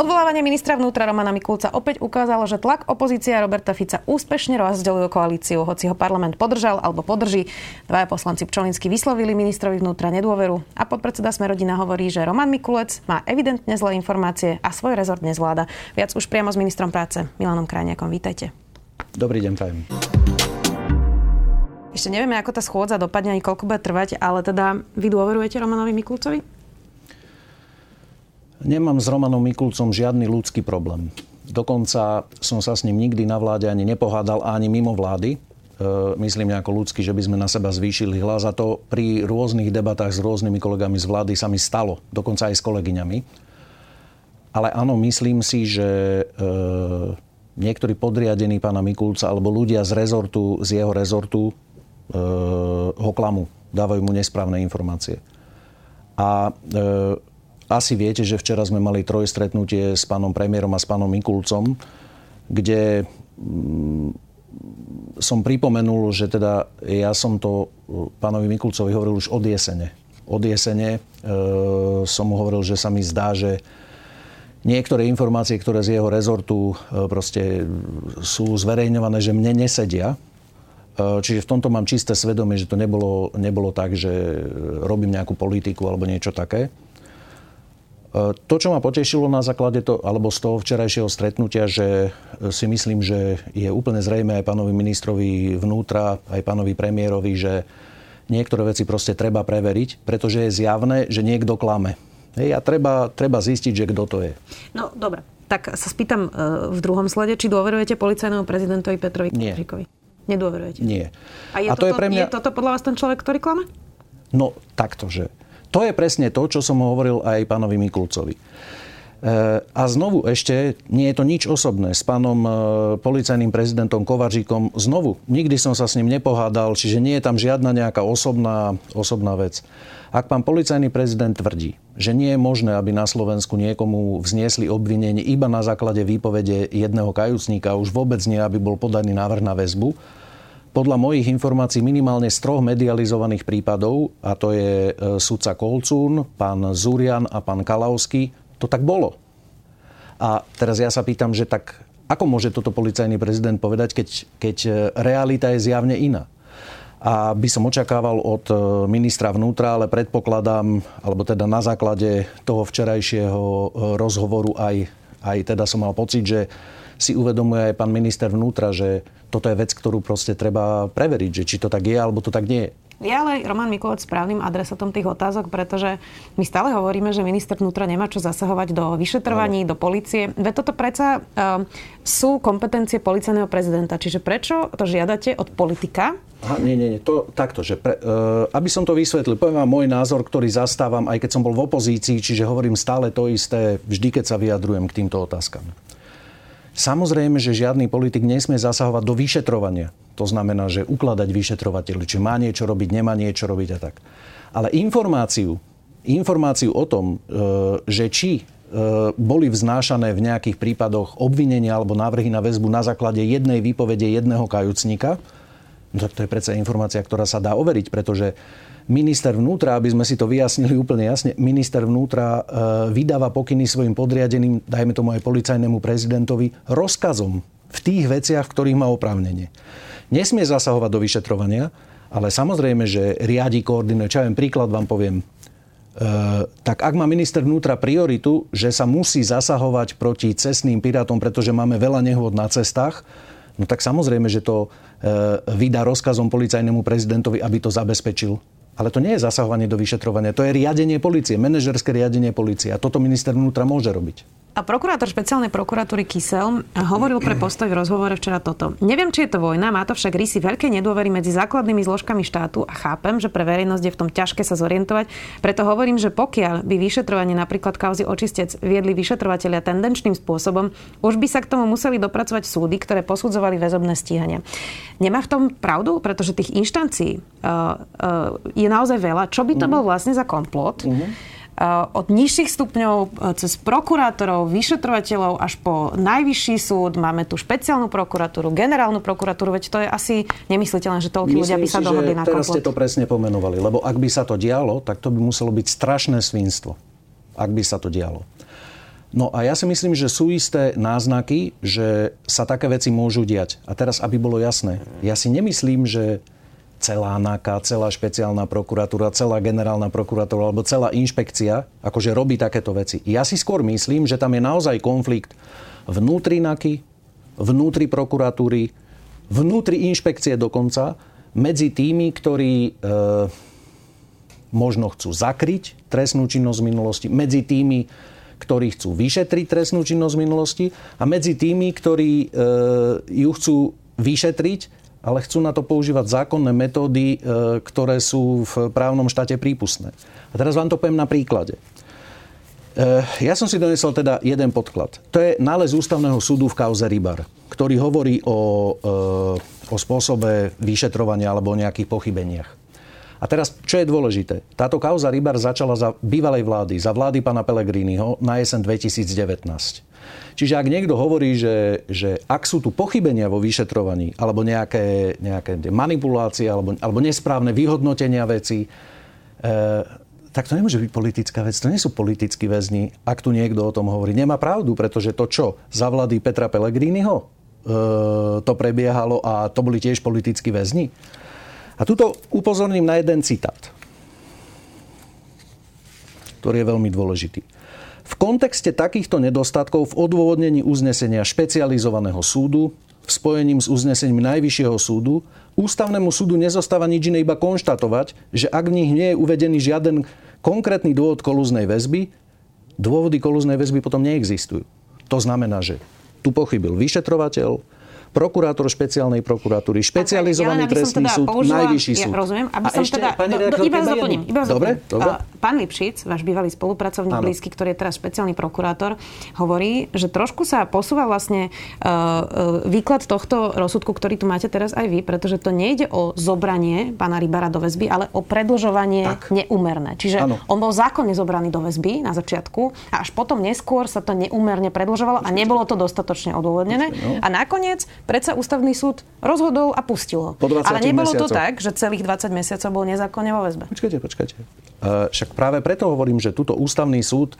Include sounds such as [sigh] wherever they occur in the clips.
Odvolávanie ministra vnútra Romana Mikulca opäť ukázalo, že tlak opozícia Roberta Fica úspešne rozdeľujú koalíciu, hoci ho parlament podržal alebo podrží. Dvaja poslanci Pčolinsky vyslovili ministrovi vnútra nedôveru a podpredseda Smerodina hovorí, že Roman Mikulec má evidentne zlé informácie a svoj rezort nezvláda. Viac už priamo s ministrom práce Milanom Krajniakom. Vítajte. Dobrý deň, prajem. Ešte nevieme, ako tá schôdza dopadne ani koľko bude trvať, ale teda vy dôverujete Romanovi Mikulcovi? Nemám s Romanom Mikulcom žiadny ľudský problém. Dokonca som sa s ním nikdy na vláde ani nepohádal, ani mimo vlády. E, myslím nejako ľudsky, že by sme na seba zvýšili hlas a to pri rôznych debatách s rôznymi kolegami z vlády sa mi stalo, dokonca aj s kolegyňami. Ale áno, myslím si, že e, niektorí podriadení pána Mikulca alebo ľudia z rezortu, z jeho rezortu e, ho klamu, dávajú mu nesprávne informácie. A asi viete, že včera sme mali trojstretnutie s pánom premiérom a s pánom Mikulcom, kde mm, som pripomenul, že teda ja som to pánovi Mikulcovi hovoril už od jesene. Od jesene e, som mu hovoril, že sa mi zdá, že niektoré informácie, ktoré z jeho rezortu e, proste sú zverejňované, že mne nesedia. E, čiže v tomto mám čisté svedomie, že to nebolo, nebolo tak, že robím nejakú politiku alebo niečo také. To, čo ma potešilo na základe to, alebo z toho včerajšieho stretnutia, že si myslím, že je úplne zrejme aj pánovi ministrovi vnútra, aj pánovi premiérovi, že niektoré veci proste treba preveriť, pretože je zjavné, že niekto klame. Hej, a treba, treba zistiť, že kto to je. No, dobre. Tak sa spýtam e, v druhom slede, či dôverujete policajnému prezidentovi Petrovi Kovaříkovi? Nedôverujete? Nie. A je, a to toto, je, pre mňa... je toto podľa vás ten človek, ktorý klame? No, takto, že to je presne to, čo som hovoril aj pánovi Mikulcovi. E, a znovu ešte, nie je to nič osobné. S pánom e, policajným prezidentom Kovaříkom znovu, nikdy som sa s ním nepohádal, čiže nie je tam žiadna nejaká osobná, osobná vec. Ak pán policajný prezident tvrdí, že nie je možné, aby na Slovensku niekomu vzniesli obvinenie iba na základe výpovede jedného kajúcníka, už vôbec nie, aby bol podaný návrh na väzbu, podľa mojich informácií minimálne z troch medializovaných prípadov, a to je e, sudca Kolcún, pán Zurian a pán Kalavský, to tak bolo. A teraz ja sa pýtam, že tak ako môže toto policajný prezident povedať, keď, keď e, realita je zjavne iná? A by som očakával od e, ministra vnútra, ale predpokladám, alebo teda na základe toho včerajšieho rozhovoru aj, aj teda som mal pocit, že si uvedomuje aj pán minister vnútra, že toto je vec, ktorú proste treba preveriť, že či to tak je, alebo to tak nie je. Je ale Roman Mikulec správnym adresatom tých otázok, pretože my stále hovoríme, že minister vnútra nemá čo zasahovať do vyšetrovaní, no. do policie. Veď toto predsa uh, sú kompetencie policajného prezidenta. Čiže prečo to žiadate od politika? Aha, nie, nie, nie. To, takto, že pre, uh, aby som to vysvetlil, poviem vám môj názor, ktorý zastávam, aj keď som bol v opozícii, čiže hovorím stále to isté, vždy, keď sa vyjadrujem k týmto otázkam. Samozrejme, že žiadny politik nesmie zasahovať do vyšetrovania. To znamená, že ukladať vyšetrovateľ, či má niečo robiť, nemá niečo robiť a tak. Ale informáciu, informáciu o tom, e, že či e, boli vznášané v nejakých prípadoch obvinenia alebo návrhy na väzbu na základe jednej výpovede jedného kajúcnika, no tak to je predsa informácia, ktorá sa dá overiť, pretože minister vnútra, aby sme si to vyjasnili úplne jasne, minister vnútra e, vydáva pokyny svojim podriadeným, dajme tomu aj policajnému prezidentovi, rozkazom v tých veciach, v ktorých má oprávnenie. Nesmie zasahovať do vyšetrovania, ale samozrejme, že riadi koordinuje. Čo ja viem, príklad vám poviem. E, tak ak má minister vnútra prioritu, že sa musí zasahovať proti cestným pirátom, pretože máme veľa nehôd na cestách, no tak samozrejme, že to e, vydá rozkazom policajnému prezidentovi, aby to zabezpečil. Ale to nie je zasahovanie do vyšetrovania, to je riadenie policie, manažerské riadenie policie. A toto minister vnútra môže robiť. A prokurátor špeciálnej prokuratúry Kysel hovoril pre postoj v rozhovore včera toto. Neviem, či je to vojna, má to však rysy veľké nedôvery medzi základnými zložkami štátu a chápem, že pre verejnosť je v tom ťažké sa zorientovať. Preto hovorím, že pokiaľ by vyšetrovanie napríklad kauzy očistec viedli vyšetrovateľia tendenčným spôsobom, už by sa k tomu museli dopracovať súdy, ktoré posudzovali väzobné stíhania. Nemá v tom pravdu, pretože tých inštancií uh, uh, je naozaj veľa. Čo by to uh-huh. bol vlastne za komplot? Uh-huh od nižších stupňov cez prokurátorov, vyšetrovateľov až po najvyšší súd. Máme tu špeciálnu prokuratúru, generálnu prokuratúru, veď to je asi nemysliteľné, že toľky ľudia by sa dohodli na teraz ste to presne pomenovali, lebo ak by sa to dialo, tak to by muselo byť strašné svinstvo. Ak by sa to dialo. No a ja si myslím, že sú isté náznaky, že sa také veci môžu diať. A teraz, aby bolo jasné, ja si nemyslím, že celá NAKA, celá špeciálna prokuratúra, celá generálna prokuratúra alebo celá inšpekcia akože robí takéto veci. Ja si skôr myslím, že tam je naozaj konflikt vnútri NAKY, vnútri prokuratúry, vnútri inšpekcie dokonca, medzi tými, ktorí e, možno chcú zakryť trestnú činnosť v minulosti, medzi tými, ktorí chcú vyšetriť trestnú činnosť v minulosti a medzi tými, ktorí e, ju chcú vyšetriť, ale chcú na to používať zákonné metódy, e, ktoré sú v právnom štáte prípustné. A teraz vám to poviem na príklade. E, ja som si donesol teda jeden podklad. To je nález Ústavného súdu v kauze Rybar, ktorý hovorí o, e, o spôsobe vyšetrovania alebo o nejakých pochybeniach. A teraz, čo je dôležité? Táto kauza Rybar začala za bývalej vlády, za vlády pána Pellegriniho na jesen 2019. Čiže ak niekto hovorí, že, že ak sú tu pochybenia vo vyšetrovaní, alebo nejaké, nejaké manipulácie, alebo, alebo nesprávne vyhodnotenia veci, e, tak to nemôže byť politická vec. To nie sú politickí väzni, ak tu niekto o tom hovorí. Nemá pravdu, pretože to čo? Za vlády Petra Pellegriniho e, to prebiehalo a to boli tiež politickí väzni? A tuto upozorním na jeden citát, ktorý je veľmi dôležitý. Kontexte takýchto nedostatkov v odôvodnení uznesenia špecializovaného súdu v spojením s uznesením Najvyššieho súdu Ústavnému súdu nezostáva nič iné iba konštatovať, že ak v nich nie je uvedený žiaden konkrétny dôvod kolúznej väzby, dôvody kolúznej väzby potom neexistujú. To znamená, že tu pochybil vyšetrovateľ, prokurátor špeciálnej prokuratúry, špecializovaný ja trestný teda súd, použila, najvyšší súd. Ja rozumiem, aby a som ešte, teda... Pani do, do, iba doplním. Iba dobre, dobre. Pán Lipšic, váš bývalý spolupracovník ano. blízky, ktorý je teraz špeciálny prokurátor, hovorí, že trošku sa posúva vlastne uh, výklad tohto rozsudku, ktorý tu máte teraz aj vy, pretože to nejde o zobranie pána Rybara do väzby, ale o predlžovanie tak. neúmerné. Čiže ano. on bol zákonne zobraný do väzby na začiatku a až potom neskôr sa to neúmerne predlžovalo a nebolo to dostatočne odôvodnené. No. A nakoniec predsa ústavný súd rozhodol a pustil ho. Ale nebolo mesiacov. to tak, že celých 20 mesiacov bol nezákonne vo väzbe. Počkajte, počkajte. Uh, však práve preto hovorím, že túto ústavný súd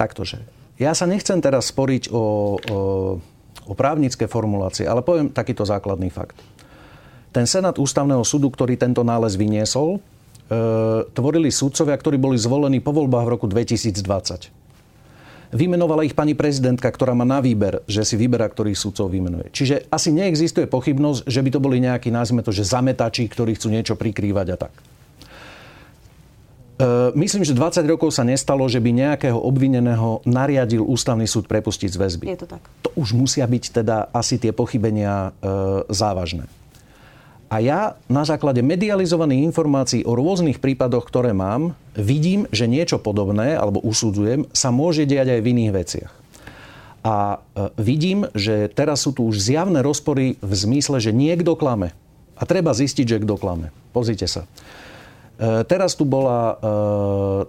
taktože. Ja sa nechcem teraz sporiť o, o, o právnické formulácie, ale poviem takýto základný fakt. Ten Senát ústavného súdu, ktorý tento nález vyniesol, e, tvorili súdcovia, ktorí boli zvolení po voľbách v roku 2020. Vymenovala ich pani prezidentka, ktorá má na výber, že si vyberá, ktorých súdcov vymenuje. Čiže asi neexistuje pochybnosť, že by to boli nejakí, nazvime to, že zametači, ktorí chcú niečo prikrývať a tak. E, myslím, že 20 rokov sa nestalo, že by nejakého obvineného nariadil ústavný súd prepustiť z väzby. Je to tak. To už musia byť teda asi tie pochybenia e, závažné. A ja na základe medializovaných informácií o rôznych prípadoch, ktoré mám, vidím, že niečo podobné, alebo usudzujem, sa môže diať aj v iných veciach. A e, vidím, že teraz sú tu už zjavné rozpory v zmysle, že niekto klame. A treba zistiť, že kto klame. Pozrite sa. E, teraz tu bola e,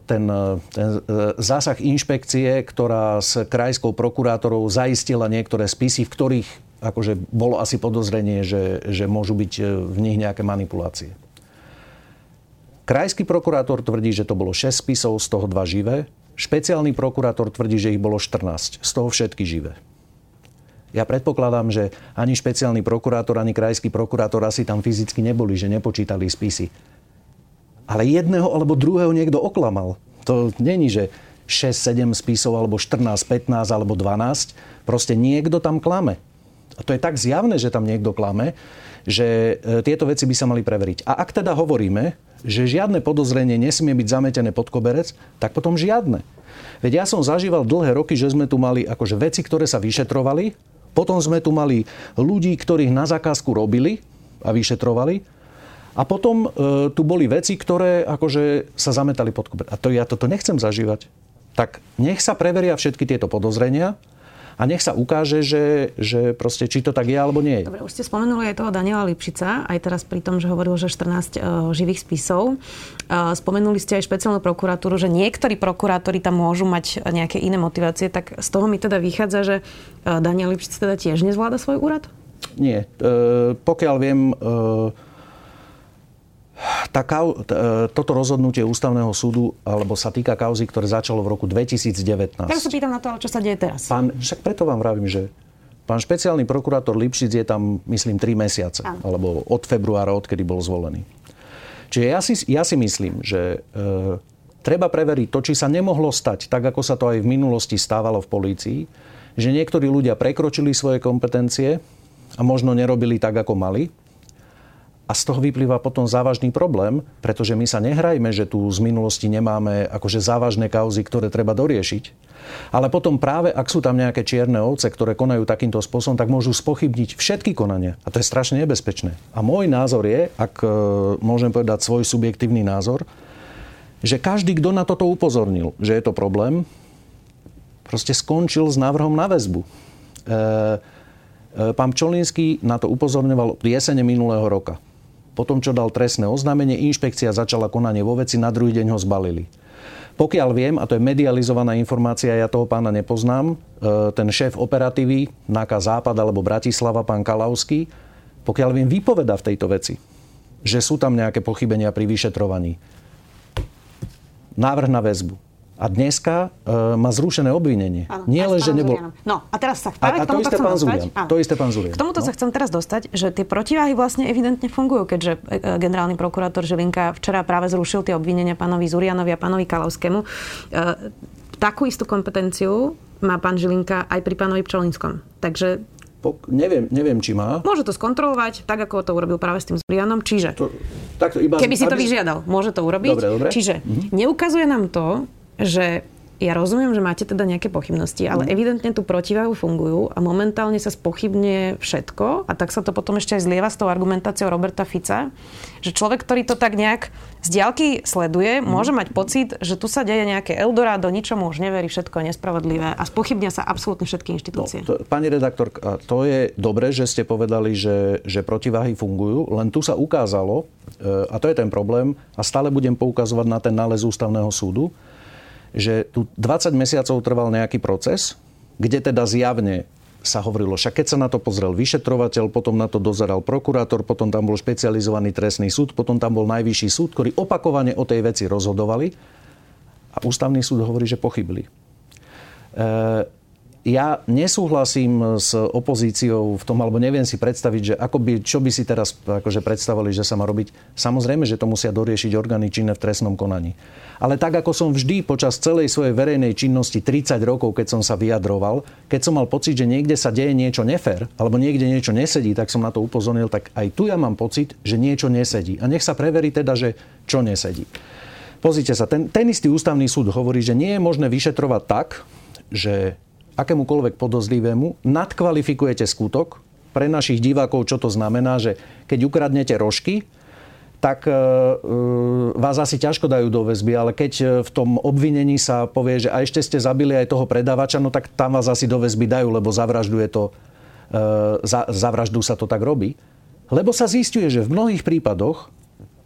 ten, ten zásah inšpekcie, ktorá s krajskou prokurátorou zaistila niektoré spisy, v ktorých akože bolo asi podozrenie, že, že môžu byť e, v nich nejaké manipulácie. Krajský prokurátor tvrdí, že to bolo 6 spisov, z toho 2 živé. Špeciálny prokurátor tvrdí, že ich bolo 14, z toho všetky živé. Ja predpokladám, že ani špeciálny prokurátor, ani krajský prokurátor asi tam fyzicky neboli, že nepočítali spisy. Ale jedného alebo druhého niekto oklamal. To není, že 6, 7 spisov, alebo 14, 15, alebo 12. Proste niekto tam klame. A to je tak zjavné, že tam niekto klame, že e, tieto veci by sa mali preveriť. A ak teda hovoríme, že žiadne podozrenie nesmie byť zametené pod koberec, tak potom žiadne. Veď ja som zažíval dlhé roky, že sme tu mali akože veci, ktoré sa vyšetrovali, potom sme tu mali ľudí, ktorých na zákazku robili a vyšetrovali, a potom e, tu boli veci, ktoré akože sa zametali pod koberec. A to ja toto nechcem zažívať. Tak nech sa preveria všetky tieto podozrenia a nech sa ukáže, že, že proste, či to tak je alebo nie je. Dobre, už ste spomenuli aj toho Daniela Lipšica, aj teraz pri tom, že hovoril, že 14 uh, e, živých spisov. Uh, spomenuli ste aj špeciálnu prokuratúru, že niektorí prokurátori tam môžu mať nejaké iné motivácie, tak z toho mi teda vychádza, že uh, Daniel Lipšic teda tiež nezvláda svoj úrad? Nie. Uh, pokiaľ viem, uh, tá, e, toto rozhodnutie ústavného súdu, alebo sa týka kauzy, ktoré začalo v roku 2019. Teraz sa pýtam na to, čo sa deje teraz. Pán, však preto vám vravím, že pán špeciálny prokurátor Lipšic je tam, myslím, 3 mesiace. Áno. Alebo od februára, odkedy bol zvolený. Čiže ja si, ja si myslím, že e, treba preveriť to, či sa nemohlo stať, tak ako sa to aj v minulosti stávalo v polícii, že niektorí ľudia prekročili svoje kompetencie a možno nerobili tak, ako mali a z toho vyplýva potom závažný problém, pretože my sa nehrajme, že tu z minulosti nemáme akože závažné kauzy, ktoré treba doriešiť. Ale potom práve, ak sú tam nejaké čierne ovce, ktoré konajú takýmto spôsobom, tak môžu spochybniť všetky konania. A to je strašne nebezpečné. A môj názor je, ak e, môžem povedať svoj subjektívny názor, že každý, kto na toto upozornil, že je to problém, proste skončil s návrhom na väzbu. E, e, pán Pčolinský na to upozorňoval v jesene minulého roka. Potom, čo dal trestné oznámenie, inšpekcia začala konanie vo veci, na druhý deň ho zbalili. Pokiaľ viem, a to je medializovaná informácia, ja toho pána nepoznám, e, ten šéf operatívy, NAKA Západ alebo Bratislava, pán Kalavský, pokiaľ viem, vypoveda v tejto veci, že sú tam nejaké pochybenia pri vyšetrovaní. Návrh na väzbu a dneska e, má zrušené obvinenie. Ano, Nie len, že nebol... No a teraz sa práve a, k tomuto chcem pán dostať. To isté pán Zurian. K tomuto no? sa chcem teraz dostať, že tie protiváhy vlastne evidentne fungujú, keďže e, e, generálny prokurátor Žilinka včera práve zrušil tie obvinenia pánovi Zurianovi a pánovi Kalavskému. E, takú istú kompetenciu má pán Žilinka aj pri pánovi Pčolinskom. Takže po, neviem, neviem, či má. Môže to skontrolovať, tak ako to urobil práve s tým Zurianom. Čiže, to, takto iba, keby si to vyžiadal, môže to urobiť. Dobre, dobre. Čiže mm-hmm. neukazuje nám to, že ja rozumiem, že máte teda nejaké pochybnosti, ale mm. evidentne tu protiváhu fungujú a momentálne sa spochybne všetko a tak sa to potom ešte aj zlieva s tou argumentáciou Roberta Fica, že človek, ktorý to tak nejak z diaľky sleduje, mm. môže mať pocit, že tu sa deje nejaké Eldorado, ničomu už neverí, všetko je nespravodlivé a spochybnia sa absolútne všetky inštitúcie. No, to, pani redaktor, to je dobre, že ste povedali, že, že protiváhy fungujú, len tu sa ukázalo, e, a to je ten problém, a stále budem poukazovať na ten nález ústavného súdu, že tu 20 mesiacov trval nejaký proces, kde teda zjavne sa hovorilo, však keď sa na to pozrel vyšetrovateľ, potom na to dozeral prokurátor, potom tam bol špecializovaný trestný súd, potom tam bol najvyšší súd, ktorý opakovane o tej veci rozhodovali a ústavný súd hovorí, že pochybili. E- ja nesúhlasím s opozíciou v tom, alebo neviem si predstaviť, že ako by, čo by si teraz akože predstavili, že sa má robiť. Samozrejme, že to musia doriešiť orgány činné v trestnom konaní. Ale tak, ako som vždy počas celej svojej verejnej činnosti 30 rokov, keď som sa vyjadroval, keď som mal pocit, že niekde sa deje niečo nefér, alebo niekde niečo nesedí, tak som na to upozornil, tak aj tu ja mám pocit, že niečo nesedí. A nech sa preverí teda, že čo nesedí. Pozrite sa, ten, ten istý ústavný súd hovorí, že nie je možné vyšetrovať tak, že akémukoľvek podozrivému nadkvalifikujete skutok. Pre našich divákov, čo to znamená, že keď ukradnete rožky, tak e, e, vás asi ťažko dajú do väzby, ale keď e, v tom obvinení sa povie, že a ešte ste zabili aj toho predávača, no tak tam vás asi do väzby dajú, lebo za vraždu, je to, za, za vraždu sa to tak robí. Lebo sa zistuje, že v mnohých prípadoch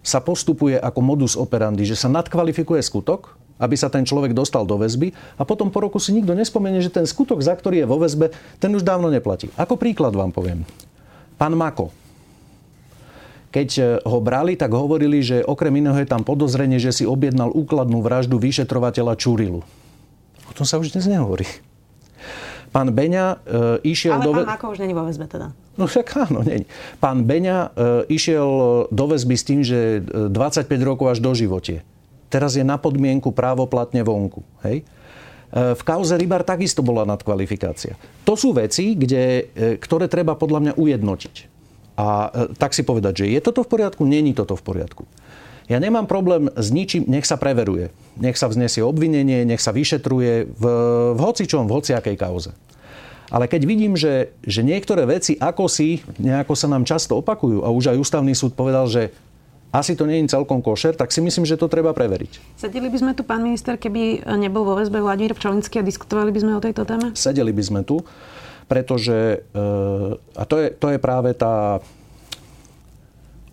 sa postupuje ako modus operandi, že sa nadkvalifikuje skutok, aby sa ten človek dostal do väzby a potom po roku si nikto nespomenie, že ten skutok, za ktorý je vo väzbe, ten už dávno neplatí. Ako príklad vám poviem. Pán Mako. Keď e, ho brali, tak hovorili, že okrem iného je tam podozrenie, že si objednal úkladnú vraždu vyšetrovateľa Čurilu. O tom sa už dnes nehovorí. Pán Beňa e, išiel Ale do... Ale pán Mako už není vo väzbe teda. No však áno, nie. Pán Beňa e, išiel do väzby s tým, že 25 e, rokov až do živote teraz je na podmienku právoplatne vonku. Hej? E, v kauze Rybar takisto bola nadkvalifikácia. To sú veci, kde, e, ktoré treba podľa mňa ujednotiť. A e, tak si povedať, že je toto v poriadku, není toto v poriadku. Ja nemám problém s ničím, nech sa preveruje. Nech sa vznesie obvinenie, nech sa vyšetruje v, v hocičom, v hociakej kauze. Ale keď vidím, že, že niektoré veci ako si nejako sa nám často opakujú a už aj ústavný súd povedal, že asi to nie je celkom košer, tak si myslím, že to treba preveriť. Sedeli by sme tu, pán minister, keby nebol vo väzbe Vladimír Pčolinský a diskutovali by sme o tejto téme? Sedeli by sme tu, pretože, a to je, to je práve tá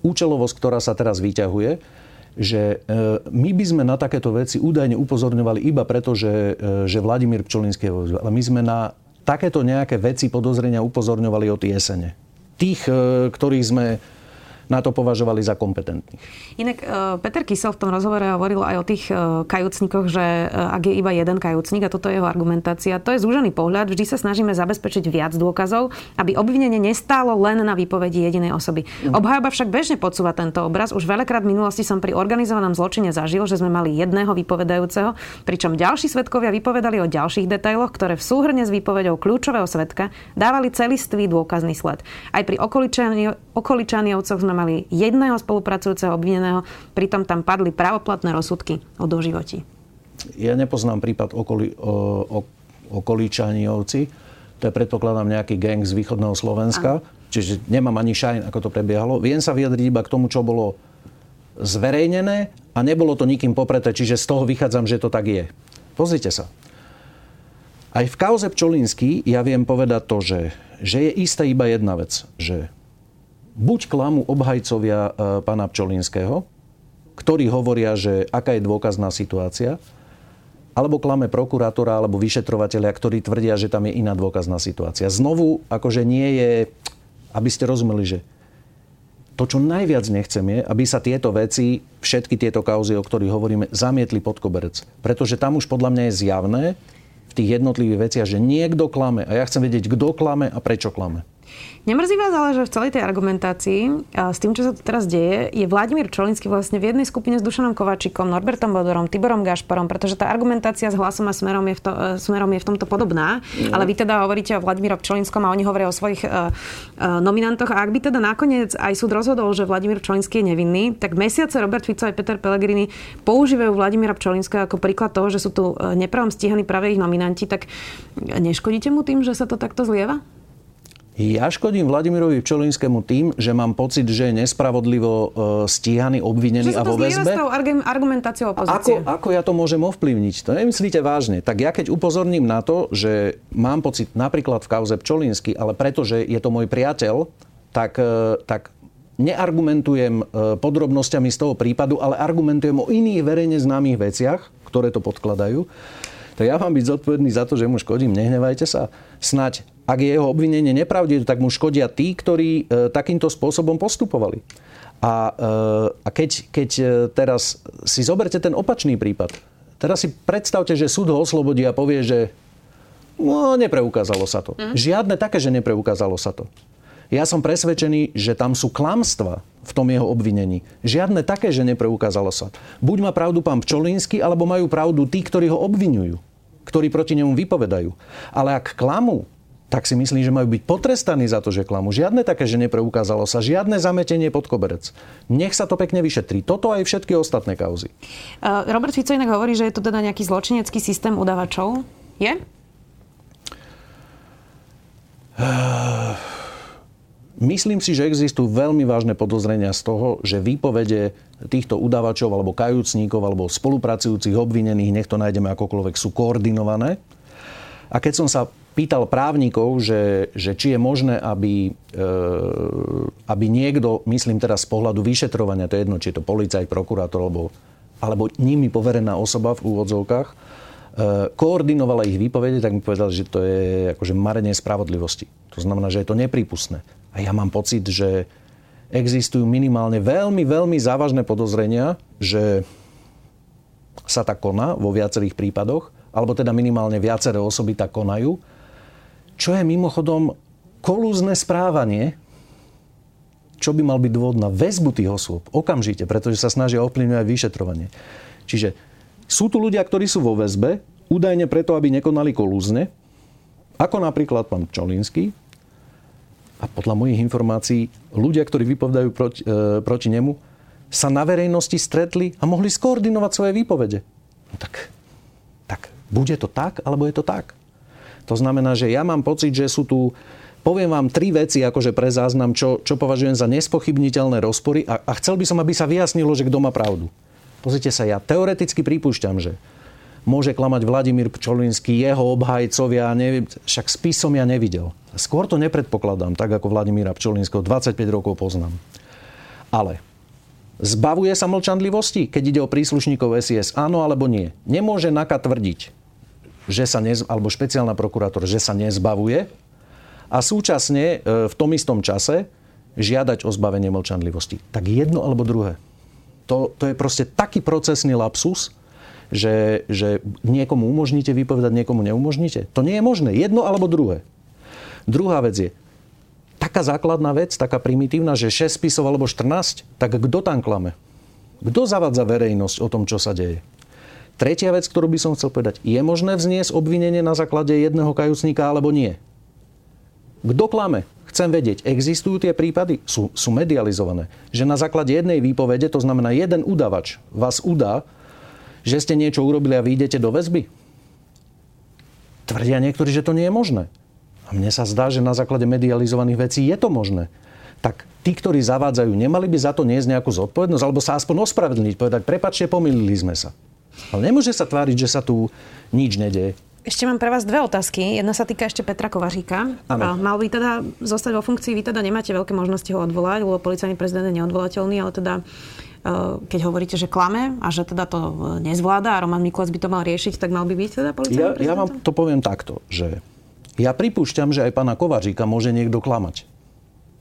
účelovosť, ktorá sa teraz vyťahuje, že my by sme na takéto veci údajne upozorňovali iba preto, že, že Vladimír Pčolinský je vo väzbe. Ale my sme na takéto nejaké veci podozrenia upozorňovali od jesene. Tých, ktorých sme na to považovali za kompetentných. Inak e, Peter Kysel v tom rozhovore hovoril aj o tých e, kajúcnikoch, že e, ak je iba jeden kajúcnik, a toto je jeho argumentácia, to je zúžený pohľad, vždy sa snažíme zabezpečiť viac dôkazov, aby obvinenie nestálo len na výpovedi jedinej osoby. Mm. Obhajoba však bežne podsúva tento obraz. Už veľakrát v minulosti som pri organizovanom zločine zažil, že sme mali jedného vypovedajúceho, pričom ďalší svetkovia vypovedali o ďalších detailoch, ktoré v súhrne s výpovedou kľúčového svetka dávali celistvý dôkazný sled. Aj pri okoličaniovcoch sme mali jedného spolupracujúceho obvineného, pritom tam padli pravoplatné rozsudky o doživoti. Ja nepoznám prípad okoli, o, o, okolíčaniovci. To je predpokladám nejaký gang z východného Slovenska. Ano. Čiže nemám ani šajn, ako to prebiehalo. Viem sa vyjadriť iba k tomu, čo bolo zverejnené a nebolo to nikým popreté, čiže z toho vychádzam, že to tak je. Pozrite sa. Aj v kauze Pčolínsky ja viem povedať to, že, že je isté iba jedna vec, že buď klamu obhajcovia e, pána Pčolinského, ktorí hovoria, že aká je dôkazná situácia, alebo klame prokurátora alebo vyšetrovateľia, ktorí tvrdia, že tam je iná dôkazná situácia. Znovu, akože nie je, aby ste rozumeli, že to, čo najviac nechcem, je, aby sa tieto veci, všetky tieto kauzy, o ktorých hovoríme, zamietli pod koberec. Pretože tam už podľa mňa je zjavné v tých jednotlivých veciach, že niekto klame. A ja chcem vedieť, kto klame a prečo klame. Nemrzí vás ale, že v celej tej argumentácii s tým, čo sa tu teraz deje, je Vladimír Čolinský vlastne v jednej skupine s Dušanom Kovačikom, Norbertom Bodorom, Tiborom Gašparom, pretože tá argumentácia s hlasom a smerom je v, to, e, smerom je v tomto podobná. Mm. Ale vy teda hovoríte o Vladimírom Čolinskom a oni hovoria o svojich uh, uh, nominantoch. A ak by teda nakoniec aj súd rozhodol, že Vladimír Čolinský je nevinný, tak mesiace Robert Fico aj Peter Pellegrini používajú Vladimíra Čolinského ako príklad toho, že sú tu nepravom stíhaní práve ich nominanti, tak neškodíte mu tým, že sa to takto zlieva? Ja škodím Vladimirovi Pčolinskému tým, že mám pocit, že je nespravodlivo e, stíhaný, obvinený a vo väzbe. Argumentáciou opozície. Ako, ako ja to môžem ovplyvniť? To nemyslíte vážne. Tak ja keď upozorním na to, že mám pocit napríklad v kauze Pčolinsky, ale pretože je to môj priateľ, tak, e, tak neargumentujem e, podrobnosťami z toho prípadu, ale argumentujem o iných verejne známych veciach, ktoré to podkladajú tak ja mám byť zodpovedný za to, že mu škodím. Nehnevajte sa. Snať, ak je jeho obvinenie nepravdivé, tak mu škodia tí, ktorí e, takýmto spôsobom postupovali. A, e, a keď, keď e, teraz si zoberte ten opačný prípad. Teraz si predstavte, že súd ho oslobodí a povie, že no, nepreukázalo sa to. Mm. Žiadne také, že nepreukázalo sa to. Ja som presvedčený, že tam sú klamstva v tom jeho obvinení. Žiadne také, že nepreukázalo sa. Buď má pravdu pán Pčolínsky, alebo majú pravdu tí, ktorí ho obvinujú, ktorí proti nemu vypovedajú. Ale ak klamú, tak si myslím, že majú byť potrestaní za to, že klamú. Žiadne také, že nepreukázalo sa, žiadne zametenie pod koberec. Nech sa to pekne vyšetrí. Toto aj všetky ostatné kauzy. Robert Fico inak hovorí, že je to teda nejaký zločinecký systém udavačov. Je? [sighs] Myslím si, že existujú veľmi vážne podozrenia z toho, že výpovede týchto udávačov alebo kajúcníkov alebo spolupracujúcich obvinených, nech to nájdeme akokoľvek, sú koordinované. A keď som sa pýtal právnikov, že, že či je možné, aby, e, aby niekto, myslím teraz z pohľadu vyšetrovania, to je jedno, či je to policajt, prokurátor alebo, alebo nimi poverená osoba v úvodzovkách, e, koordinovala ich výpovede, tak mi povedal, že to je akože marenie spravodlivosti. To znamená, že je to nepripustné. A ja mám pocit, že existujú minimálne veľmi, veľmi závažné podozrenia, že sa tak koná vo viacerých prípadoch, alebo teda minimálne viaceré osoby tak konajú, čo je mimochodom kolúzne správanie, čo by mal byť dôvod na väzbu tých osôb okamžite, pretože sa snažia ovplyvňovať vyšetrovanie. Čiže sú tu ľudia, ktorí sú vo väzbe, údajne preto, aby nekonali kolúzne, ako napríklad pán Čolínsky, a podľa mojich informácií ľudia, ktorí vypovedajú proti, e, proti nemu, sa na verejnosti stretli a mohli skoordinovať svoje výpovede. No tak, tak bude to tak, alebo je to tak? To znamená, že ja mám pocit, že sú tu poviem vám tri veci akože pre záznam, čo, čo považujem za nespochybniteľné rozpory a, a chcel by som, aby sa vyjasnilo, že kto má pravdu. Pozrite sa, ja teoreticky pripúšťam, že môže klamať Vladimír Pčolinský, jeho obhajcovia, neviem, však spis som ja nevidel. Skôr to nepredpokladám, tak ako Vladimíra Pčolinského, 25 rokov poznám. Ale zbavuje sa mlčanlivosti, keď ide o príslušníkov SIS? Áno alebo nie? Nemôže NAKA tvrdiť, že sa nez, alebo špeciálna prokurátor, že sa nezbavuje a súčasne e, v tom istom čase žiadať o zbavenie mlčanlivosti. Tak jedno alebo druhé. To, to je proste taký procesný lapsus, že, že niekomu umožníte vypovedať, niekomu neumožníte. To nie je možné. Jedno alebo druhé. Druhá vec je, taká základná vec, taká primitívna, že 6 spisov alebo 14, tak kto tam klame? Kto zavádza verejnosť o tom, čo sa deje? Tretia vec, ktorú by som chcel povedať. Je možné vzniesť obvinenie na základe jedného kajúcnika alebo nie? Kto klame? Chcem vedieť, existujú tie prípady? Sú, sú medializované. Že na základe jednej výpovede, to znamená jeden udavač vás udá, že ste niečo urobili a vy idete do väzby? Tvrdia niektorí, že to nie je možné. A mne sa zdá, že na základe medializovaných vecí je to možné. Tak tí, ktorí zavádzajú, nemali by za to niesť nejakú zodpovednosť, alebo sa aspoň ospravedlniť, povedať, prepačte, pomýlili sme sa. Ale nemôže sa tváriť, že sa tu nič nedeje. Ešte mám pre vás dve otázky. Jedna sa týka ešte Petra Kovaříka. Ano. Mal by teda zostať vo funkcii, vy teda nemáte veľké možnosti ho odvolať, lebo policajný prezident je neodvolateľný, ale teda Eh, keď hovoríte, že klame a že teda to nezvláda a Roman Mikulec by to mal riešiť, tak mal by byť teda policajný ja, ja vám to poviem takto, že ja pripúšťam, že aj pána Kovaříka môže niekto klamať.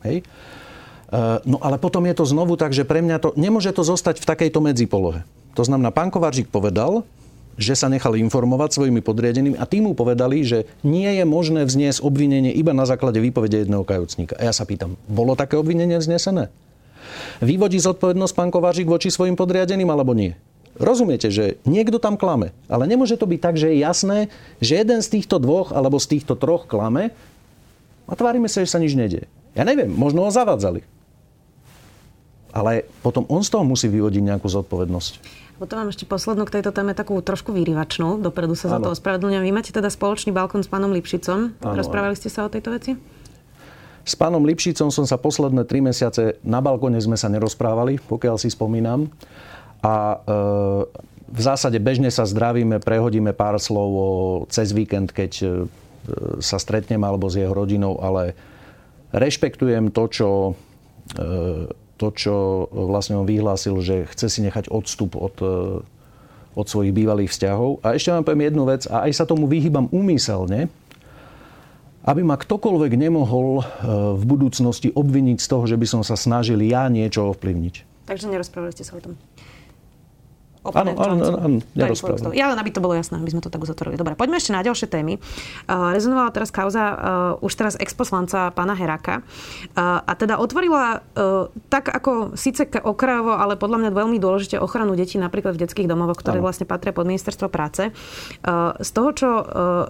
Hej? Eh, no ale potom je to znovu tak, že pre mňa to nemôže to zostať v takejto medzipolohe. To znamená, pán Kovařík povedal, že sa nechal informovať svojimi podriadenými a tým mu povedali, že nie je možné vzniesť obvinenie iba na základe výpovede jedného kajúcnika. A ja sa pýtam, bolo také obvinenie vznesené? Vyvodí zodpovednosť pán Kováčik voči svojim podriadeným alebo nie? Rozumiete, že niekto tam klame. Ale nemôže to byť tak, že je jasné, že jeden z týchto dvoch alebo z týchto troch klame a tvárime sa, že sa nič nedie. Ja neviem, možno ho zavadzali. Ale potom on z toho musí vyvodiť nejakú zodpovednosť. Potom mám ešte poslednú k tejto téme takú trošku výrivačnú. Dopredu sa ano. za to ospravedlňujem. Vy máte teda spoločný balkón s pánom Lipšicom. Ano, Rozprávali ste sa o tejto veci? S pánom Lipšicom som sa posledné tri mesiace na balkone sme sa nerozprávali, pokiaľ si spomínam. A e, v zásade bežne sa zdravíme, prehodíme pár slov cez víkend, keď e, sa stretnem alebo s jeho rodinou, ale rešpektujem to, čo, e, to, čo vlastne on vyhlásil, že chce si nechať odstup od, e, od svojich bývalých vzťahov. A ešte vám poviem jednu vec, a aj sa tomu vyhýbam úmyselne, aby ma ktokoľvek nemohol e, v budúcnosti obviniť z toho, že by som sa snažil ja niečo ovplyvniť. Takže nerozprávali ste sa o tom? Áno, áno, áno, nerozprávam. Ja len aby to bolo jasné, aby sme to tak uzatvorili. Dobre, poďme ešte na ďalšie témy. Uh, rezonovala teraz kauza uh, už teraz exposlanca pána Heraka. Uh, a teda otvorila uh, tak ako síce okrajovo, ale podľa mňa veľmi dôležite ochranu detí napríklad v detských domovoch, ktoré áno. vlastne patria pod ministerstvo práce. Uh, z toho, čo uh,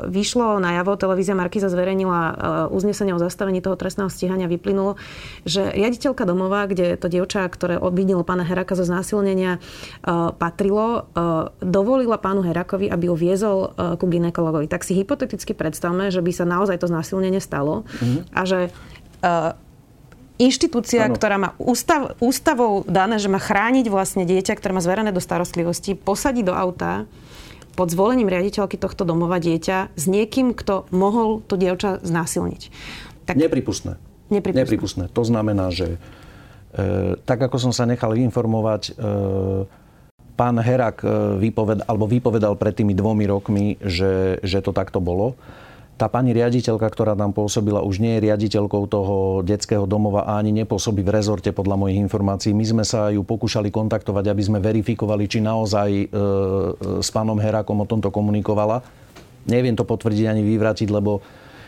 vyšlo na javo, televízia Markiza zverejnila uh, uznesenie o zastavení toho trestného stíhania, vyplynulo, že riaditeľka domova, kde to dievča, ktoré obvinilo pána Heraka zo znásilnenia, uh, patrilo, e, dovolila pánu Herakovi, aby ho viezol e, ku ginekologovi. Tak si hypoteticky predstavme, že by sa naozaj to znásilnenie stalo mm-hmm. a že e, inštitúcia, ano. ktorá má ústav, ústavou dané, že má chrániť vlastne dieťa, ktoré má zverené do starostlivosti, posadí do auta pod zvolením riaditeľky tohto domova dieťa s niekým, kto mohol to dievča znásilniť. Tak... Nepripustné. Nepripustné. Nepripustné. To znamená, že e, tak ako som sa nechal informovať, e, pán Herak e, vypovedal, alebo vypovedal pred tými dvomi rokmi, že, že to takto bolo. Tá pani riaditeľka, ktorá tam pôsobila, už nie je riaditeľkou toho detského domova a ani nepôsobí v rezorte podľa mojich informácií. My sme sa ju pokúšali kontaktovať, aby sme verifikovali, či naozaj e, e s pánom Herakom o tomto komunikovala. Neviem to potvrdiť ani vyvratiť, lebo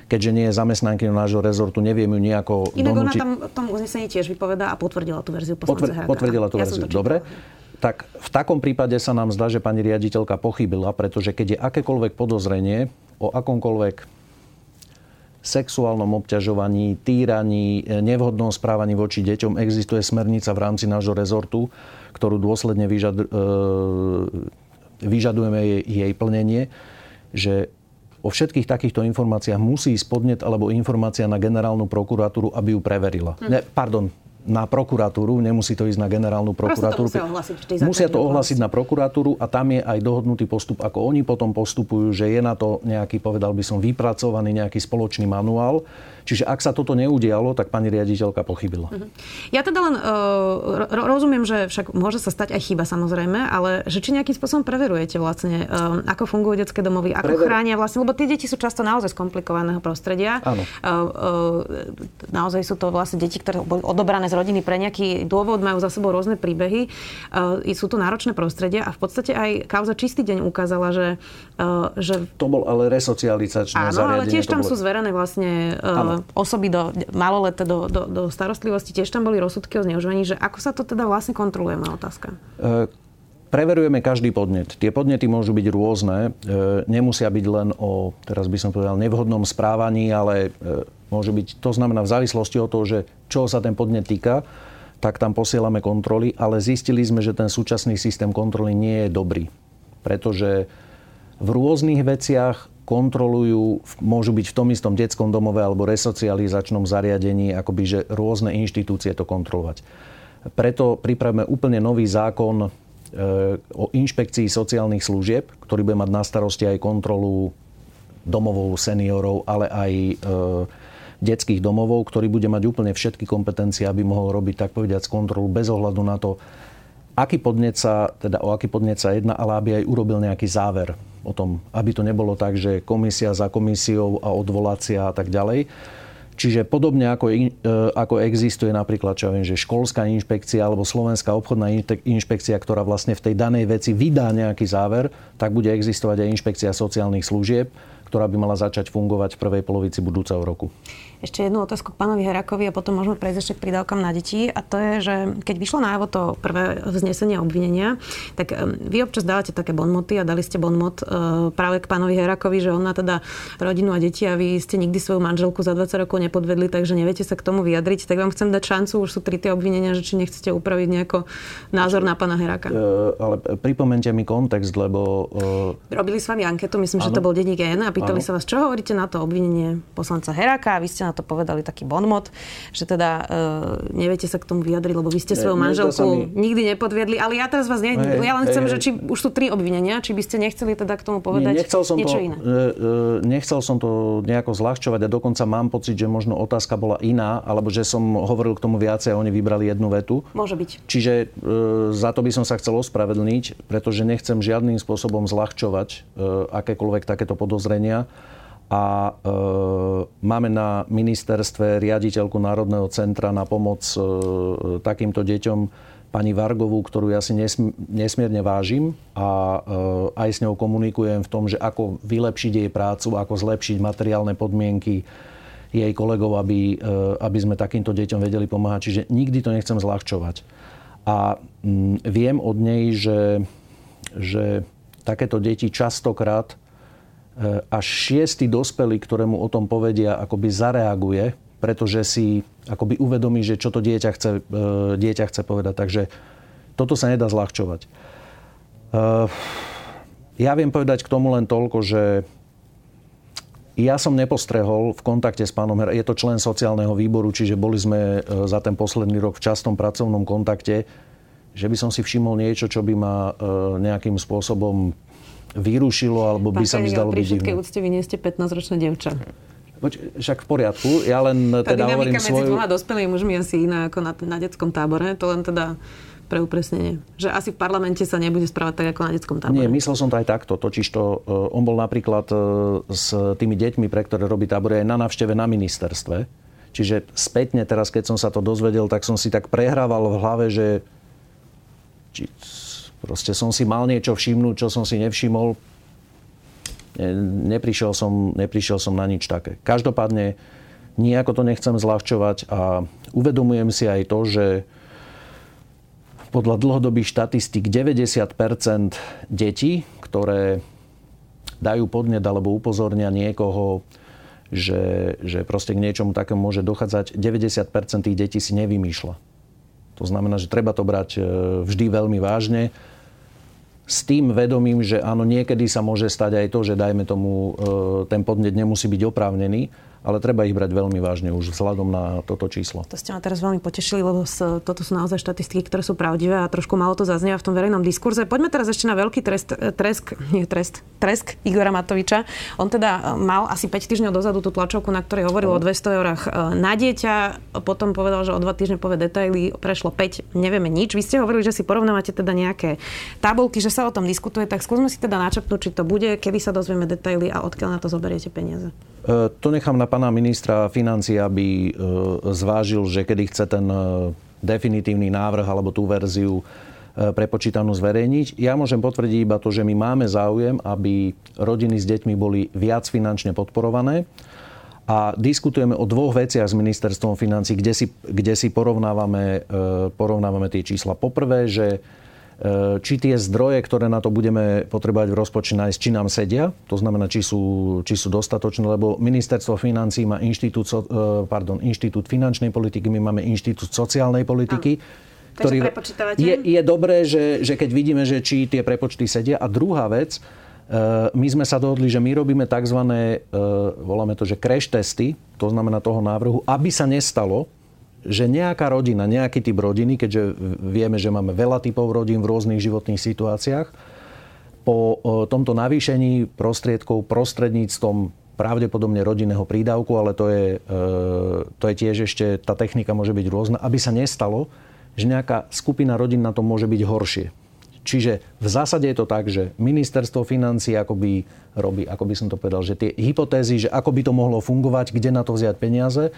keďže nie je zamestnanky nášho rezortu, neviem ju nejako Inak donúčiť. ona tam v tom uznesení tiež vypovedá a potvrdila tú verziu poslanca Potvr- Potvrdila tú verziu, ja dobre tak v takom prípade sa nám zdá, že pani riaditeľka pochybila, pretože keď je akékoľvek podozrenie o akomkoľvek sexuálnom obťažovaní, týraní, nevhodnom správaní voči deťom existuje smernica v rámci nášho rezortu, ktorú dôsledne vyžad, e, vyžadujeme jej, jej plnenie, že o všetkých takýchto informáciách musí ísť podnet alebo informácia na generálnu prokuratúru, aby ju preverila. Hm. Ne, pardon, na prokuratúru, nemusí to ísť na generálnu prokuratúru. To musia ohlasiť vždy musia to ohlasiť na prokuratúru a tam je aj dohodnutý postup, ako oni potom postupujú, že je na to nejaký, povedal by som, vypracovaný nejaký spoločný manuál Čiže ak sa toto neudialo, tak pani riaditeľka pochybila. Mhm. Ja teda len uh, rozumiem, že však môže sa stať aj chyba samozrejme, ale že či nejakým spôsobom preverujete vlastne, uh, ako fungujú detské domovy, ako Prever... chránia vlastne, lebo tie deti sú často naozaj z komplikovaného prostredia. Áno. Uh, uh, naozaj sú to vlastne deti, ktoré boli odobrané z rodiny pre nejaký dôvod, majú za sebou rôzne príbehy. Uh, sú to náročné prostredia a v podstate aj kauza Čistý deň ukázala, že... Uh, že... To bol ale resocializačné Áno, zariadenie. ale tiež tam bolo... sú zverené vlastne uh, osoby do, maloleté do, do, do starostlivosti, tiež tam boli rozsudky o zneužívaní, že ako sa to teda vlastne kontroluje, má otázka? E, preverujeme každý podnet. Tie podnety môžu byť rôzne. E, nemusia byť len o, teraz by som povedal, nevhodnom správaní, ale e, môže byť, to znamená v závislosti od toho, že čo sa ten podnet týka, tak tam posielame kontroly, ale zistili sme, že ten súčasný systém kontroly nie je dobrý. Pretože v rôznych veciach kontrolujú, môžu byť v tom istom detskom domove alebo resocializačnom zariadení, akoby, že rôzne inštitúcie to kontrolovať. Preto pripravíme úplne nový zákon e, o inšpekcii sociálnych služieb, ktorý bude mať na starosti aj kontrolu domovov seniorov, ale aj e, detských domovov, ktorý bude mať úplne všetky kompetencie, aby mohol robiť, tak povediať, kontrolu bez ohľadu na to, aký podnet sa, teda o aký podnet sa jedná, ale aby aj urobil nejaký záver o tom, aby to nebolo tak, že komisia za komisiou a odvolácia a tak ďalej. Čiže podobne ako, e, ako existuje napríklad, čo ja viem, že školská inšpekcia alebo slovenská obchodná inšpekcia, ktorá vlastne v tej danej veci vydá nejaký záver, tak bude existovať aj inšpekcia sociálnych služieb, ktorá by mala začať fungovať v prvej polovici budúceho roku. Ešte jednu otázku k pánovi Herakovi a potom môžeme prejsť ešte k prídavkám na deti. A to je, že keď vyšlo najavo to prvé vznesenie obvinenia, tak vy občas dávate také bonmoty a dali ste bonmot e, práve k pánovi Herakovi, že on má teda rodinu a deti a vy ste nikdy svoju manželku za 20 rokov nepodvedli, takže neviete sa k tomu vyjadriť. Tak vám chcem dať šancu, už sú tri tie obvinenia, že či nechcete upraviť nejako názor na pána Heraka. E, ale pripomente mi kontext, lebo... E... Robili s vami anketu, myslím, ano. že to bol denník N a pýtali ano. sa vás, čo hovoríte na to obvinenie poslanca Heraka a vy ste na to povedali taký bonmot, že teda uh, neviete sa k tomu vyjadriť, lebo vy ste svoju manželku mi... nikdy nepodviedli. Ale ja teraz vás ne... Hey, ja len chcem, hey, že či už sú tri obvinenia, či by ste nechceli teda k tomu povedať nechcel som niečo to, iné. Uh, nechcel som to nejako zľahčovať a dokonca mám pocit, že možno otázka bola iná, alebo že som hovoril k tomu viacej a oni vybrali jednu vetu. Môže byť. Čiže uh, za to by som sa chcel ospravedlniť, pretože nechcem žiadnym spôsobom zľahčovať uh, akékoľvek takéto podozrenia a e, máme na ministerstve riaditeľku Národného centra na pomoc e, takýmto deťom pani Vargovú, ktorú ja si nesmierne vážim a e, aj s ňou komunikujem v tom, že ako vylepšiť jej prácu, ako zlepšiť materiálne podmienky jej kolegov, aby, e, aby sme takýmto deťom vedeli pomáhať. Čiže nikdy to nechcem zľahčovať. A m, viem od nej, že, že takéto deti častokrát až šiestý dospelý, ktorému o tom povedia, akoby zareaguje, pretože si akoby uvedomí, že čo to dieťa chce, e, dieťa chce povedať. Takže toto sa nedá zľahčovať. E, ja viem povedať k tomu len toľko, že ja som nepostrehol v kontakte s pánom Her- je to člen sociálneho výboru, čiže boli sme za ten posledný rok v častom pracovnom kontakte, že by som si všimol niečo, čo by ma nejakým spôsobom vyrušilo, alebo by sa mi zdalo byť divné. Pri úcte vy nie ste 15-ročná devča. Však v poriadku. Ja len Tá teda hovorím medzi svoju... dvoma dospelými mužmi asi iná ako na, na detskom tábore. To len teda pre upresnenie. Že asi v parlamente sa nebude správať tak ako na detskom tábore. Nie, myslel som to aj takto. Totiž to, uh, on bol napríklad uh, s tými deťmi, pre ktoré robí tábory, aj na návšteve na ministerstve. Čiže spätne teraz, keď som sa to dozvedel, tak som si tak prehrával v hlave, že či Proste som si mal niečo všimnúť, čo som si nevšimol. Neprišiel som, neprišiel som na nič také. Každopádne nejako to nechcem zľahčovať a uvedomujem si aj to, že podľa dlhodobých štatistík 90% detí, ktoré dajú podnet alebo upozornia niekoho, že, že proste k niečomu takému môže dochádzať, 90% tých detí si nevymýšľa. To znamená, že treba to brať e, vždy veľmi vážne s tým vedomím, že áno, niekedy sa môže stať aj to, že dajme tomu, e, ten podnet nemusí byť oprávnený, ale treba ich brať veľmi vážne už vzhľadom na toto číslo. To ste ma teraz veľmi potešili, lebo toto sú naozaj štatistiky, ktoré sú pravdivé a trošku malo to zaznieva v tom verejnom diskurze. Poďme teraz ešte na veľký trest, e, tresk, nie trest, tresk Igora Matoviča. On teda e, mal asi 5 týždňov dozadu tú tlačovku, na ktorej hovoril o 200 eurách e, na dieťa, potom povedal, že o 2 týždne povie detaily, prešlo 5, nevieme nič. Vy ste hovorili, že si porovnávate teda nejaké tabulky, že sa o tom diskutuje, tak skúsme si teda načrtnúť, či to bude, kedy sa dozvieme detaily a odkiaľ na to zoberiete peniaze. E, to nechám na pána ministra financí, aby e, zvážil, že kedy chce ten e, definitívny návrh alebo tú verziu prepočítanú zverejniť. Ja môžem potvrdiť iba to, že my máme záujem, aby rodiny s deťmi boli viac finančne podporované a diskutujeme o dvoch veciach s ministerstvom financí, kde si, kde si porovnávame, porovnávame tie čísla. Poprvé, že E, či tie zdroje, ktoré na to budeme potrebovať v rozpočte nájsť, či nám sedia, to znamená, či sú, či sú dostatočné, lebo ministerstvo financí má inštitút, e, pardon, inštitút finančnej politiky, my máme inštitút sociálnej politiky. Ktorý je, je dobré, že, že keď vidíme, že či tie prepočty sedia. A druhá vec, e, my sme sa dohodli, že my robíme tzv. voláme to, že crash testy, to znamená toho návrhu, aby sa nestalo, že nejaká rodina, nejaký typ rodiny, keďže vieme, že máme veľa typov rodín v rôznych životných situáciách, po tomto navýšení prostriedkov prostredníctvom pravdepodobne rodinného prídavku, ale to je, e, to je tiež ešte, tá technika môže byť rôzna, aby sa nestalo, že nejaká skupina rodín na to môže byť horšie. Čiže v zásade je to tak, že ministerstvo financí akoby robí, ako by som to povedal, že tie hypotézy, že ako by to mohlo fungovať, kde na to vziať peniaze,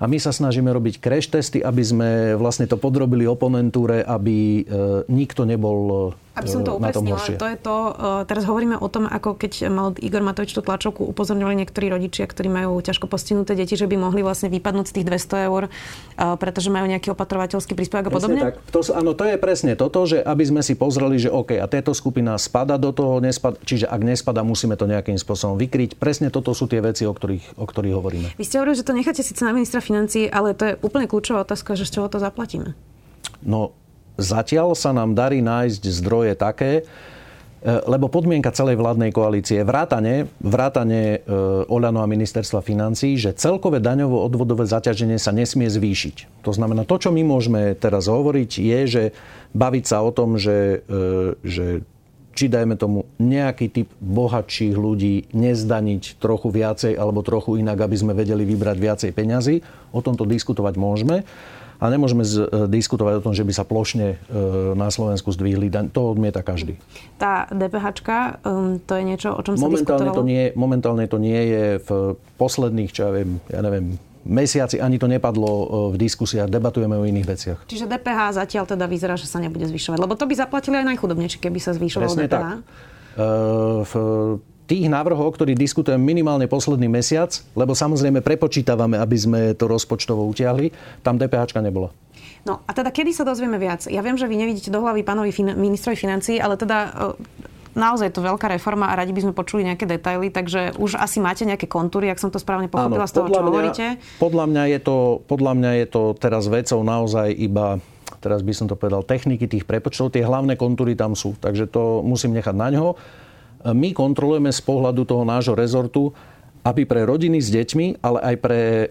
a my sa snažíme robiť crash testy, aby sme vlastne to podrobili oponentúre, aby e, nikto nebol aby som to upresnila, to je to, uh, teraz hovoríme o tom, ako keď mal Igor Matovič tú tlačovku, upozorňovali niektorí rodičia, ktorí majú ťažko postihnuté deti, že by mohli vlastne vypadnúť z tých 200 eur, uh, pretože majú nejaký opatrovateľský príspevok a podobne? Tak. To, áno, to je presne toto, že aby sme si pozreli, že OK, a táto skupina spada do toho, nespad, čiže ak nespada, musíme to nejakým spôsobom vykryť. Presne toto sú tie veci, o ktorých, o ktorých hovoríme. Vy ste hovorili, že to necháte síce na ministra financí, ale to je úplne kľúčová otázka, že z čoho to zaplatíme. No, Zatiaľ sa nám darí nájsť zdroje také, e, lebo podmienka celej vládnej koalície vrátane, vrátane e, Oľano a ministerstva financí, že celkové daňovo-odvodové zaťaženie sa nesmie zvýšiť. To znamená, to, čo my môžeme teraz hovoriť, je, že baviť sa o tom, že, e, že či dajme tomu nejaký typ bohatších ľudí nezdaniť trochu viacej alebo trochu inak, aby sme vedeli vybrať viacej peňazí. O tomto diskutovať môžeme. A nemôžeme z, e, diskutovať o tom, že by sa plošne e, na Slovensku zdvihli. To odmieta každý. Tá DPH, um, to je niečo, o čom sa momentálne diskutovalo? To nie, momentálne to nie je v posledných, čo ja viem, ja neviem, mesiaci ani to nepadlo e, v diskusiách, debatujeme o iných veciach. Čiže DPH zatiaľ teda vyzerá, že sa nebude zvyšovať. Lebo to by zaplatili aj najchudobnejší, keby sa zvyšovalo Presne DPH. Tak. Uh, v tých návrhov, o ktorých diskutujem minimálne posledný mesiac, lebo samozrejme prepočítavame, aby sme to rozpočtovo utiahli, tam DPH nebola. No a teda kedy sa dozvieme viac? Ja viem, že vy nevidíte do hlavy pánovi fin- ministrovi financí, ale teda e, naozaj je to veľká reforma a radi by sme počuli nejaké detaily, takže už asi máte nejaké kontúry, ak som to správne pochopila Áno, z toho, čo mňa, hovoríte. Podľa mňa, je to, podľa mňa je to teraz vecou naozaj iba teraz by som to povedal, techniky tých prepočtov, tie hlavné kontúry tam sú, takže to musím nechať na ňo my kontrolujeme z pohľadu toho nášho rezortu, aby pre rodiny s deťmi, ale aj pre e,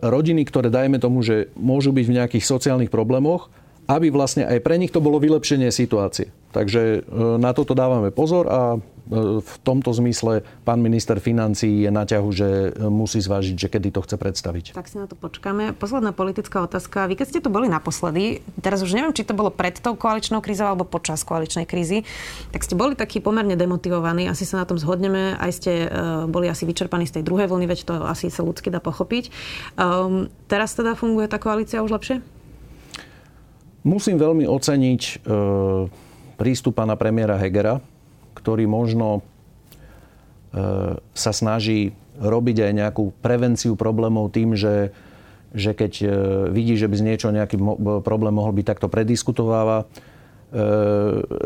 rodiny, ktoré dajme tomu, že môžu byť v nejakých sociálnych problémoch, aby vlastne aj pre nich to bolo vylepšenie situácie. Takže e, na toto dávame pozor a v tomto zmysle pán minister financí je na ťahu, že musí zvážiť, že kedy to chce predstaviť. Tak si na to počkáme. Posledná politická otázka. Vy keď ste tu boli naposledy, teraz už neviem, či to bolo pred tou koaličnou krízou alebo počas koaličnej krízy, tak ste boli takí pomerne demotivovaní, asi sa na tom zhodneme, aj ste boli asi vyčerpaní z tej druhej vlny, veď to asi sa ľudsky dá pochopiť. Um, teraz teda funguje tá koalícia už lepšie? Musím veľmi oceniť uh, prístup pána premiéra Hegera, ktorý možno e, sa snaží robiť aj nejakú prevenciu problémov tým, že, že keď e, vidí, že by z niečo nejaký problém mohol byť, tak to prediskutováva. E,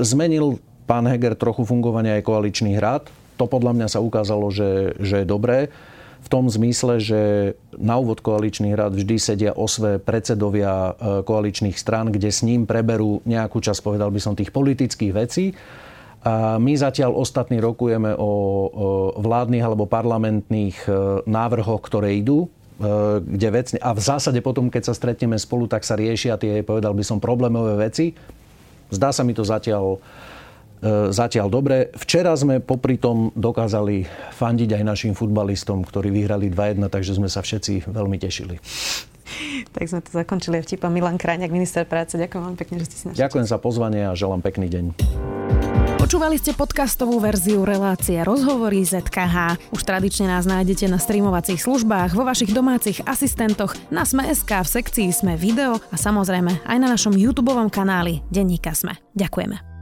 zmenil pán Heger trochu fungovanie aj koaličných rád. To podľa mňa sa ukázalo, že, že je dobré. V tom zmysle, že na úvod koaličných rád vždy sedia osve predsedovia koaličných strán, kde s ním preberú nejakú časť, povedal by som, tých politických vecí A my zatiaľ ostatní rokujeme o vládnych alebo parlamentných návrhoch, ktoré idú kde vecne, a v zásade potom, keď sa stretneme spolu, tak sa riešia tie, povedal by som, problémové veci. Zdá sa mi to zatiaľ E, zatiaľ dobre. Včera sme popri tom dokázali fandiť aj našim futbalistom, ktorí vyhrali 2-1, takže sme sa všetci veľmi tešili. Tak sme to zakončili vtipom. Milan Kráňak, minister práce. Ďakujem vám pekne, že ste si našli. Ďakujem za pozvanie a želám pekný deň. Počúvali ste podcastovú verziu relácie Rozhovory ZKH. Už tradične nás nájdete na streamovacích službách, vo vašich domácich asistentoch, na Sme.sk, v sekcii Sme video a samozrejme aj na našom YouTube kanáli Denníka Sme. Ďakujeme.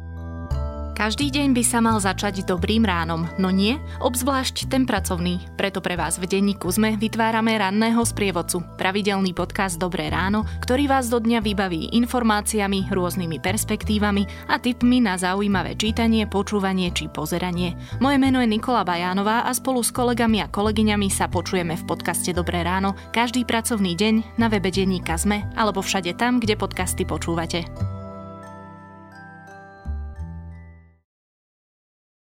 Každý deň by sa mal začať dobrým ránom, no nie, obzvlášť ten pracovný. Preto pre vás v denníku ZME vytvárame ranného sprievodcu, pravidelný podcast Dobré ráno, ktorý vás do dňa vybaví informáciami, rôznymi perspektívami a tipmi na zaujímavé čítanie, počúvanie či pozeranie. Moje meno je Nikola Bajánová a spolu s kolegami a kolegyňami sa počujeme v podcaste Dobré ráno každý pracovný deň na webe denníka ZME alebo všade tam, kde podcasty počúvate.